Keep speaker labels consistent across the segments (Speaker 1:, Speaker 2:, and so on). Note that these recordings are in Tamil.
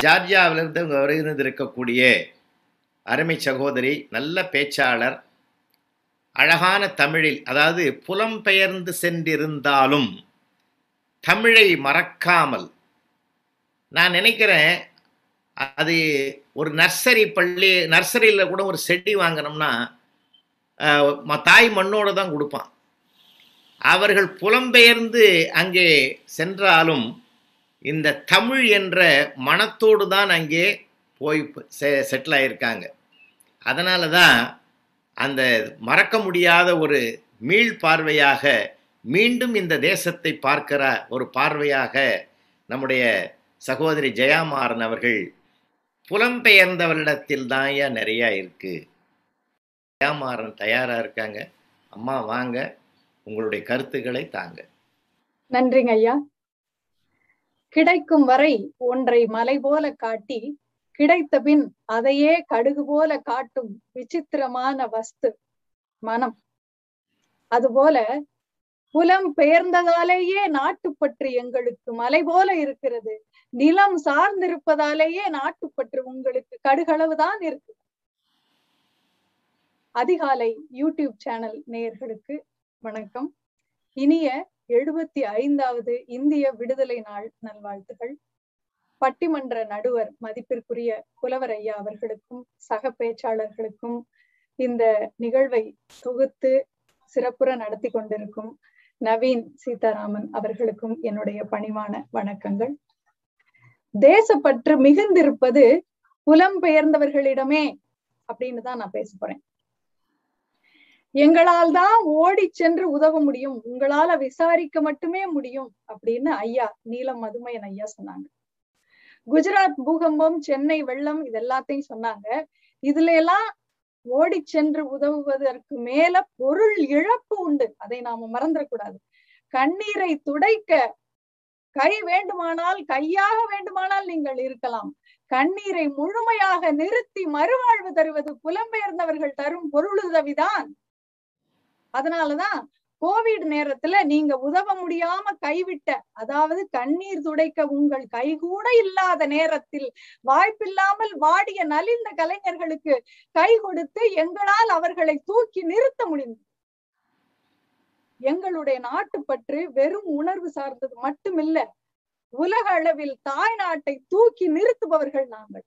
Speaker 1: ஜார்ஜியாவிலிருந்து வருகிறது இருக்கக்கூடிய அருமை சகோதரி நல்ல பேச்சாளர் அழகான தமிழில் அதாவது புலம்பெயர்ந்து சென்றிருந்தாலும் தமிழை மறக்காமல். நான் நினைக்கிறேன் அது ஒரு நர்சரி பள்ளி நர்சரியில் கூட ஒரு செடி வாங்கினோம்னா ம- தாய் மண்ணோடு தான் கொடுப்பான். அவர்கள் புலம்பெயர்ந்து அங்கே சென்றாலும் இந்த தமிழ் என்ற மனத்தோடு தான் அங்கே போய் செ- செட்டில் ஆகியிருக்காங்க அதனால தான் அந்த மறக்க முடியாத ஒரு மீள் பார்வையாக மீண்டும் இந்த தேசத்தை பார்க்கிற ஒரு பார்வையாக நம்முடைய சகோதரி ஜெயாமாறன் அவர்கள் புலம்பெயர்ந்தவரிடத்தில் தான் ஏன் நிறையா இருக்கு. ஜெயாமாறன் தயாரா இருக்காங்க. அம்மா வாங்க. உங்களுடைய கருத்துக்களை தாங்க.
Speaker 2: நன்றிங்க ஐயா. கிடைக்கும் வரை ஒன்றை மலை போல காட்டி கிடைத்த பின் அதையே கடுகு போல காட்டும் விசித்திரமான வஸ்து மனம். அதுபோல புலம் பெயர்ந்ததாலேயே நாட்டுப்பற்று எங்களுக்கு மலை போல இருக்கிறது. நிலம் சார்ந்திருப்பதாலேயே நாட்டுப்பற்று உங்களுக்கு கடுகளவுதான் இருக்கு அதிகாலை யூடியூப் சேனல் நேயர்களுக்கு வணக்கம். இனிய எழுபத்தி ஐந்தாவது இந்திய விடுதலை நாள் நல்வாழ்த்துகள். பட்டிமன்ற நடுவர் மதிப்பிற்குரிய புலவர் ஐயா அவர்களுக்கும் சக பேச்சாளர்களுக்கும் இந்த நிகழ்வை தொகுத்து சிறப்புற நடத்தி கொண்டிருக்கும் நவீன் சீதாராமன் அவர்களுக்கும் என்னுடைய பணிவான வணக்கங்கள். தேசப்பற்று மிகுந்திருப்பது புலம்பெயர்ந்தவர்களிடமே அப்படின்னு தான் நான் பேச போறேன். எங்களால் தான் ஓடி சென்று உதவ முடியும். உங்களால விசாரிக்க மட்டுமே முடியும் அப்படின்னு ஐயா நீலம் மதுமையன் ஐயா சொன்னாங்க. குஜராத் பூகம்பம் சென்னை வெள்ளம் இது எல்லாத்தையும் சொன்னாங்க. இதுல எல்லாம் ஓடி சென்று உதவுவதற்கு மேல பொருள் இழப்பு உண்டு. அதை நாம மறந்துடக்கூடாது கண்ணீரை துடைக்க கை வேண்டுமானால் கையாக வேண்டுமானால் நீங்கள் இருக்கலாம். கண்ணீரை முழுமையாக நிறுத்தி மறுவாழ்வு தருவது புலம்பெயர்ந்தவர்கள் தரும் பொருளுதவிதான். அதனாலதான் கோவிட் நேரத்துல நீங்க உதவ முடியாம கைவிட்ட அதாவது கண்ணீர் துடைக்க உங்கள் கை கூட இல்லாத நேரத்தில் வாய்ப்பில்லாமல் வாடிய நலிந்த கலைஞர்களுக்கு கை கொடுத்து எங்களால் அவர்களை தூக்கி நிறுத்த முடிந்தது எங்களுடைய நாட்டுப்பற்று வெறும் உணர்வு சார்ந்தது மட்டுமில்ல உலக அளவில் தாய் நாட்டை தூக்கி நிறுத்துபவர்கள் நாங்கள்.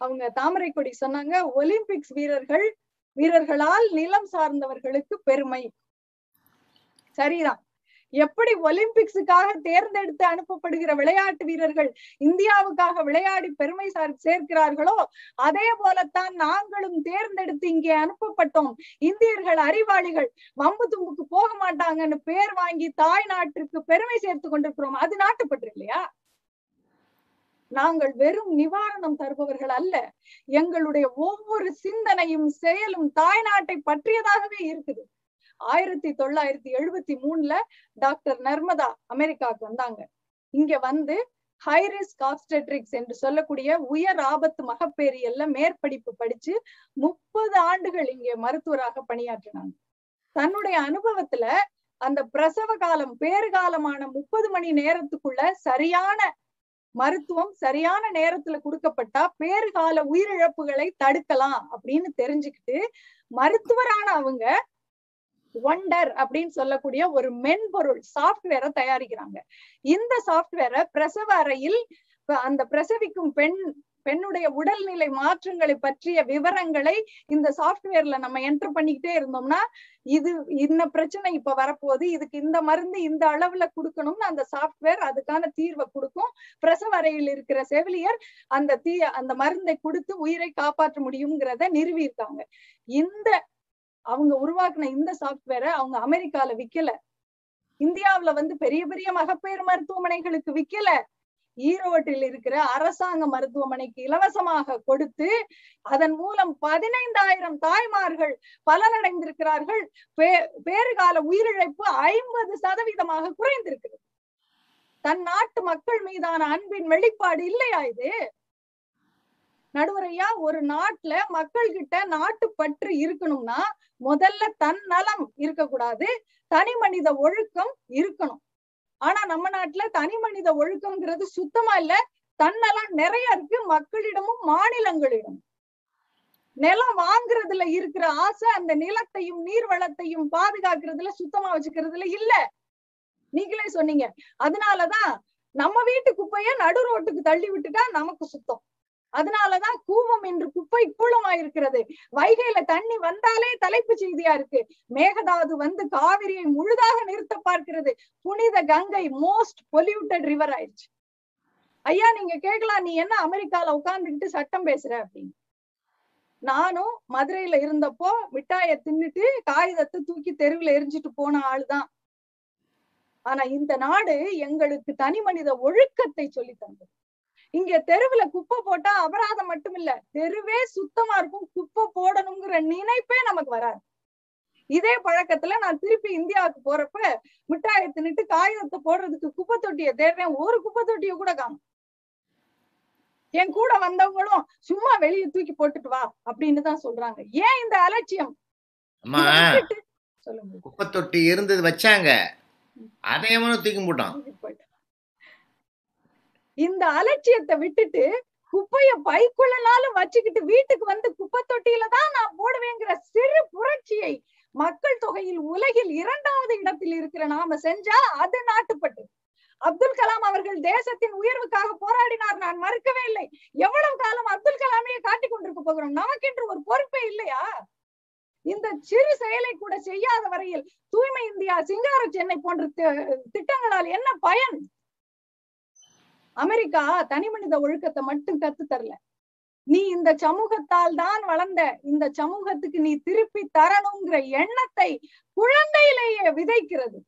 Speaker 2: அவங்க தாமரை கொடி சொன்னாங்க ஒலிம்பிக்ஸ் வீரர்கள் வீரர்களால் நிலம் சார்ந்தவர்களுக்கு பெருமை. சரிதான். எப்படி ஒலிம்பிக்ஸுக்காக தேர்ந்தெடுத்து அனுப்பப்படுகிற விளையாட்டு வீரர்கள் இந்தியாவுக்காக விளையாடி பெருமை சார் சேர்க்கிறார்களோ அதே போலத்தான் நாங்களும் தேர்ந்தெடுத்து இங்கே அனுப்பப்பட்டோம். இந்தியர்கள் அறிவாளிகள் வம்பு தும்புக்கு போக மாட்டாங்கன்னு பேர் வாங்கி தாய் நாட்டிற்கு பெருமை சேர்த்து கொண்டிருக்கிறோம். அது நாட்டுப்பற்று இல்லையா? நாங்கள் வெறும் நிவாரணம் தருபவர்கள் அல்ல. எங்களுடைய ஒவ்வொரு சிந்தனையும் செயலும் தாய் நாட்டை பற்றியதாகவே இருக்குது. ஆயிரத்தி தொள்ளாயிரத்தி எழுபத்தி மூணுல டாக்டர் நர்மதா அமெரிக்காவுக்கு வந்தாங்க. இங்க வந்து ஹைரிஸ்க் ஆப்ஸ்டெட்ரிக்ஸ் என்று சொல்லக்கூடிய உயர் ஆபத்து மகப்பேரியல்ல மேற்படிப்பு படிச்சு முப்பது ஆண்டுகள் இங்கே மருத்துவராக பணியாற்றினாங்க. தன்னுடைய அனுபவத்துல அந்த பிரசவ காலம் பேறுகாலமான முப்பது மணி நேரத்துக்குள்ள சரியான மருத்துவம் சரியான நேரத்துல கொடுக்கப்பட்டா பேறுகால உயிரிழப்புகளை தடுக்கலாம் அப்படின்னு தெரிஞ்சுக்கிட்டு மருத்துவரான அவங்க ஒண்டர் அப்படின்னு சொல்லக்கூடிய ஒரு மென்பொருள் சாஃப்ட்வேரை தயாரிக்கிறாங்க. இந்த சாஃப்ட்வேரை பிரசவ அறையில் அந்த பிரசவிக்கும் பெண் பெண்ணுடைய உடல்நிலை மாற்றங்களை பற்றிய விவரங்களை இந்த சாஃப்ட்வேர்ல நம்ம என்டர் பண்ணிக்கிட்டே இருந்தோம்னா இது இந்த பிரச்சனை இப்ப வரப்போகுது. இதுக்கு இந்த மருந்து இந்த அளவுல கொடுக்கணும்னு அந்த சாஃப்ட்வேர் அதுக்கான தீர்வை கொடுக்கும். பிரசவ அறையில் இருக்கிற செவிலியர் அந்த தீ அந்த மருந்தை கொடுத்து உயிரை காப்பாற்ற முடியுங்கிறத நிறுவியிருக்காங்க. இந்த அவங்க உருவாக்குன இந்த சாஃப்ட்வேரை அவங்க அமெரிக்கால விக்கல. இந்தியாவுல வந்து பெரிய பெரிய மகப்பேறு மருத்துவமனைகளுக்கு விக்கல. ஈரோட்டில் இருக்கிற அரசாங்க மருத்துவமனைக்கு இலவசமாக கொடுத்து அதன் மூலம் பதினைந்தாயிரம் தாய்மார்கள் பலனடைந்திருக்கிறார்கள். பே பேறுகால உயிரிழப்பு ஐம்பது சதவீதமாக குறைந்திருக்கிறது. தன் நாட்டு மக்கள் மீதான அன்பின் வெளிப்பாடு இல்லையா இது? நடுவரையா ஒரு நாட்டுல மக்கள் கிட்ட நாட்டு பற்று இருக்கணும்னா முதல்ல தன் நலம் இருக்கக்கூடாது தனி மனித ஒழுக்கம் இருக்கணும். ஆனா நம்ம நாட்டுல தனி மனித ஒழுக்கம்ங்கிறது சுத்தமா இல்ல தன்னலம் நிறைய இருக்கு மக்களிடமும் மாநிலங்களிடம். நிலம் வாங்குறதுல இருக்கிற ஆசை அந்த நிலத்தையும் நீர் வளத்தையும் பாதுகாக்கிறதுல சுத்தமா வச்சுக்கிறதுல இல்ல. நீங்களே சொன்னீங்க. அதனாலதான் நம்ம வீட்டு குப்பைய நடு ரோட்டுக்கு தள்ளி விட்டுட்டா நமக்கு சுத்தம். அதனாலதான் கூவம் என்று குப்பை கூலமாயிருக்கிறது. வைகையில தண்ணி வந்தாலே தலைப்பு செய்தியா இருக்கு. மேகதாது வந்து காவிரியை முழுதாக நிறுத்த பார்க்கிறது. புனித கங்கை மோஸ்ட் பொல்யூட்டட் ரிவர் ஆயிடுச்சு. ஐயா நீங்க கேட்கலாம் நீ என்ன அமெரிக்கால உட்கார்ந்துகிட்டு சட்டம் பேசுற அப்படின்னு. நானும் மதுரையில இருந்தப்போ மிட்டாய தின்னுட்டு காகிதத்தை தூக்கி தெருவுல எரிஞ்சிட்டு போன ஆளுதான். ஆனா இந்த நாடு எங்களுக்கு தனி மனித ஒழுக்கத்தை சொல்லி தந்தது. இங்க தெருவுல குப்பை போட்டா அபராதம் மட்டும் இல்ல தெருவே சுத்தமா இருக்கும் குப்பை போடணுங்கிற நினைப்பே நமக்கு வராது. இதே பழக்கத்துல நான் திருப்பி இந்தியாவுக்கு போறப்ப மிட்டாயை தின்னுட்டு காகிதத்தை போடுறதுக்கு குப்பை தொட்டியை தேடுறேன் ஒரு குப்பை தொட்டியை கூட காணும். என் கூட வந்தவங்களும் சும்மா வெளியே தூக்கி போட்டுட்டு வா அப்படின்னு தான் சொல்றாங்க. ஏன் இந்த அலட்சியம்?
Speaker 1: குப்பை தொட்டி இருந்தது வச்சாங்க. அதையவனும் தூக்கி போட்டான்.
Speaker 2: இந்த அலட்சியத்தை விட்டுட்டு குப்பைய பைக்குள்ளனாலும் வச்சுக்கிட்டு வீட்டுக்கு வந்து குப்பை தொட்டியில தான் நான் போடுவேங்கிற சிறு புரட்சியை மக்கள் தொகையில் உலகில் இரண்டாவது இடத்தில் இருக்கிற நாம செஞ்சா அது நாட்டுப்பட்டு அப்துல் கலாம் அவர்கள் தேசத்தின் உயர்வுக்காக போராடினார் நான் மறுக்கவே இல்லை. எவ்வளவு காலம் அப்துல் கலாமையே காட்டிக் கொண்டிருக்க போகிறோம்? நமக்கென்று ஒரு பொறுப்பே இல்லையா? இந்த சிறு செயலை கூட செய்யாத வரையில் தூய்மை இந்தியா சிங்கார சென்னை போன்ற தி- திட்டங்களால் என்ன பயன்? அமெரிக்கா தனி மனித ஒழுக்கத்தை மட்டும் கத்து தரல. நீ இந்த சமூகத்தால் தான் வளர்ந்த இந்த சமூகத்துக்கு நீ திருப்பி தரணுங்கிற எண்ணத்தை குழந்தையிலேயே விதைக்கிறது.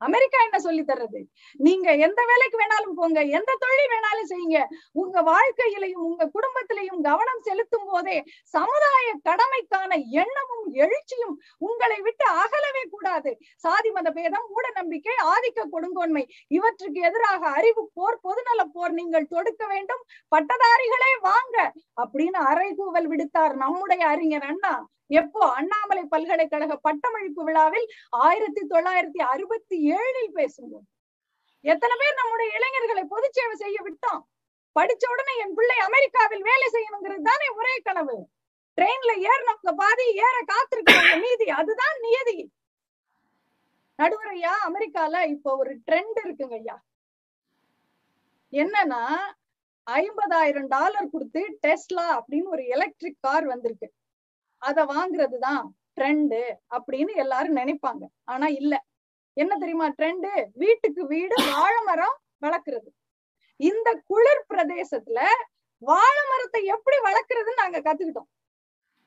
Speaker 2: அமெரிக்கா என்ன சொல்லி தர்றது? நீங்க எந்த வேலைக்கு வேணாலும் போங்க எந்த தொழில் வேணாலும் செய்யுங்க. உங்க வாழ்க்கையிலையும் உங்க குடும்பத்திலையும் கவனம் செலுத்தும் போதே சமுதாய கடமைக்கான எண்ணமும் எழுச்சியும் உங்களை விட்டு அகலவே கூடாது. சாதி மத பேதம் மூட நம்பிக்கை ஆதிக்க கொடுங்கோன்மை இவற்றுக்கு எதிராக அறிவு போர் பொதுநல போர் நீங்கள் தொடுக்க வேண்டும். பட்டதாரிகளே வாங்க அப்படின்னு அறைகூவல் விடுத்தார் நம்முடைய அறிஞர் அண்ணா. எப்போ அண்ணாமலை பல்கலைக்கழக பட்டமளிப்பு விழாவில் ஆயிரத்தி தொள்ளாயிரத்தி அறுபத்தி ஏழில் பேசும்போது எத்தனை பேர் நம்முடைய இளைஞர்களை பொதுச்சேவை சேவை செய்ய விட்டோம்? படிச்ச உடனே என் பிள்ளை அமெரிக்காவில் வேலை செய்யணுங்கிறது தானே ஒரே கனவு. ட்ரெயின்ல ஏறினவங்க பாதி ஏற காத்திருக்கிறவங்க மீதி அதுதான் நியதி. நடுவர் ஐயா அமெரிக்கால இப்போ ஒரு ட்ரெண்ட் இருக்குங்க ஐயா. என்னன்னா ஐம்பதாயிரம் டாலர் கொடுத்து டெஸ்லா அப்படின்னு ஒரு எலக்ட்ரிக் கார் வந்திருக்கு. அத வாங்குறதுதான் ட்ரெண்டு அப்படின்னு எல்லாரும் நினைப்பாங்க. ஆனா இல்ல. என்ன தெரியுமா ட்ரெண்டு வீட்டுக்கு வீடு வாழை மரம் வளர்க்கறது. இந்த குளிர் பிரதேசத்துல வாழை மரத்தை எப்படி வளர்க்கறதுன்னு நாங்க கத்துக்கிட்டோம்.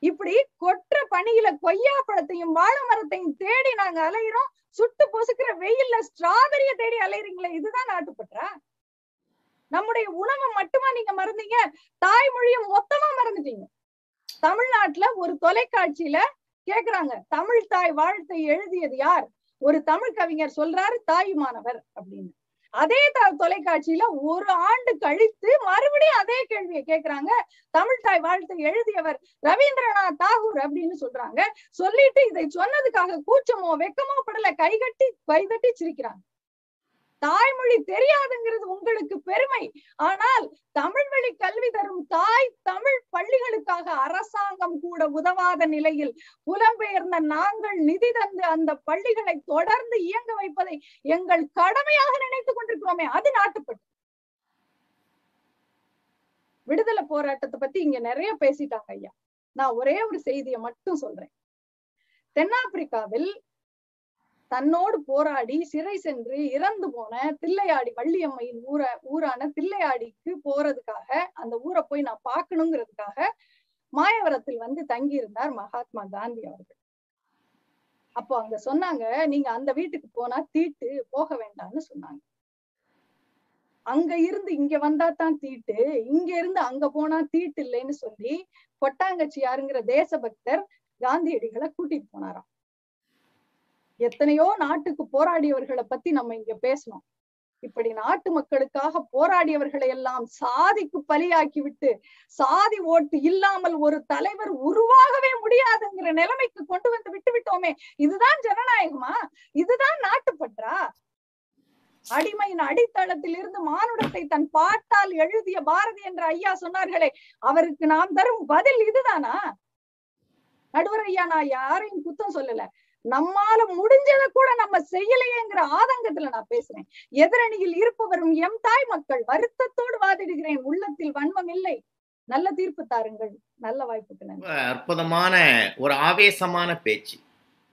Speaker 2: இப்படி கொற்ற பனியில கொய்யா பழத்தையும் வாழை மரத்தையும் தேடி நாங்க அலையிறோம். சுட்டு பொசுக்கிற வெயில்ல ஸ்ட்ராபெரிய தேடி அலையிறீங்களே இதுதான் நாட்டுப்பற்றா நம்முடைய உணவை மட்டுமா நீங்க மறந்தீங்க? தாய்மொழியும் மொத்தமா மறந்துட்டீங்க. தமிழ்நாட்டுல ஒரு தொலைக்காட்சியில கேக்குறாங்க தமிழ் தாய் வாழ்த்தை எழுதியது யார்? ஒரு தமிழ் கவிஞர் சொல்றாரு தாயுமானவர் அப்படின்னு. அதே த- தொலைக்காட்சியில ஒரு ஆண்டு கழித்து மறுபடியும் அதே கேள்வியை கேக்குறாங்க தமிழ் தாய் வாழ்த்தை எழுதியவர் ரவீந்திரநாத் தாகூர் அப்படின்னு சொல்றாங்க. சொல்லிட்டு இதை சொன்னதுக்காக கூச்சமோ வெக்கமோ படல கைகட்டி கைதட்டி சிரிக்கிறாங்க. தாய்மொழி தெரியாதுங்கிறது உங்களுக்கு பெருமை. ஆனால் தமிழ் வழி கல்வி தரும் தாய் தமிழ் பள்ளிகளுக்காக அரசாங்கம் கூட உதவாத நிலையில் புலம்பெயர்ந்த நாங்கள் நிதி தந்து அந்த பள்ளிகளை தொடர்ந்து இயங்க வைப்பதை எங்கள் கடமையாக நினைத்துக் கொண்டிருக்கிறோமே அது நாட்டுப்பட்டு விடுதலை போராட்டத்தை பத்தி இங்க நிறைய பேசிட்டாங்க ஐயா. நான் ஒரே ஒரு செய்தியை மட்டும் சொல்றேன். தென்னாப்பிரிக்காவில் தன்னோடு போராடி சிறை சென்று இறந்து போன தில்லையாடி வள்ளியம்மையின் ஊர ஊரான தில்லையாடிக்கு போறதுக்காக அந்த ஊரை போய் நான் பார்க்கணுங்கிறதுக்காக மாயவரத்தில் வந்து தங்கி இருந்தார் மகாத்மா காந்தி அவர்கள். அப்போ அங்க சொன்னாங்க நீங்க அந்த வீட்டுக்கு போனா தீட்டு போக வேண்டாம்னு சொன்னாங்க. அங்க இருந்து இங்க வந்தா தான் தீட்டு இங்க இருந்து அங்க போனா தீட்டு இல்லைன்னு சொல்லி கொட்டாங்கச்சியாருங்கிற தேசபக்தர் காந்தியடிகளை கூட்டிட்டு போனாராம். எத்தனையோ நாட்டுக்கு போராடியவர்களை பத்தி நம்ம இங்க பேசணும். இப்படி நாட்டு மக்களுக்காக போராடியவர்களை எல்லாம் சாதிக்கு பலியாக்கி விட்டு சாதி ஓட்டு இல்லாமல் ஒரு தலைவர் உருவாகவே முடியாதுங்கிற நிலைமைக்கு கொண்டு வந்து விட்டு விட்டோமே. இதுதான் ஜனநாயகமா? இதுதான் நாட்டுப்பற்றா? அடிமையின் அடித்தளத்தில் இருந்து மானுடத்தை தன் பாட்டால் எழுதிய பாரதி என்ற ஐயா சொன்னார்களே அவருக்கு நாம் தரும் பதில் இதுதானா? நடுவர் ஐயா நான் யாரையும் குத்தம் சொல்லல. நம்மால முடிஞ்சதை கூட நம்ம செய்யலையேங்கிற ஆதங்கத்துல நான் பேசுறேன். எதிரணியில் இருப்பவரும் எம் தாய் மக்கள் வருத்தத்தோடு வாதிடுகிறேன். உள்ளத்தில் வன்மம் இல்லை. நல்ல தீர்ப்பு தாருங்கள். நல்ல வாய்ப்புக்கு
Speaker 1: அற்புதமான ஒரு ஆவேசமான பேச்சு.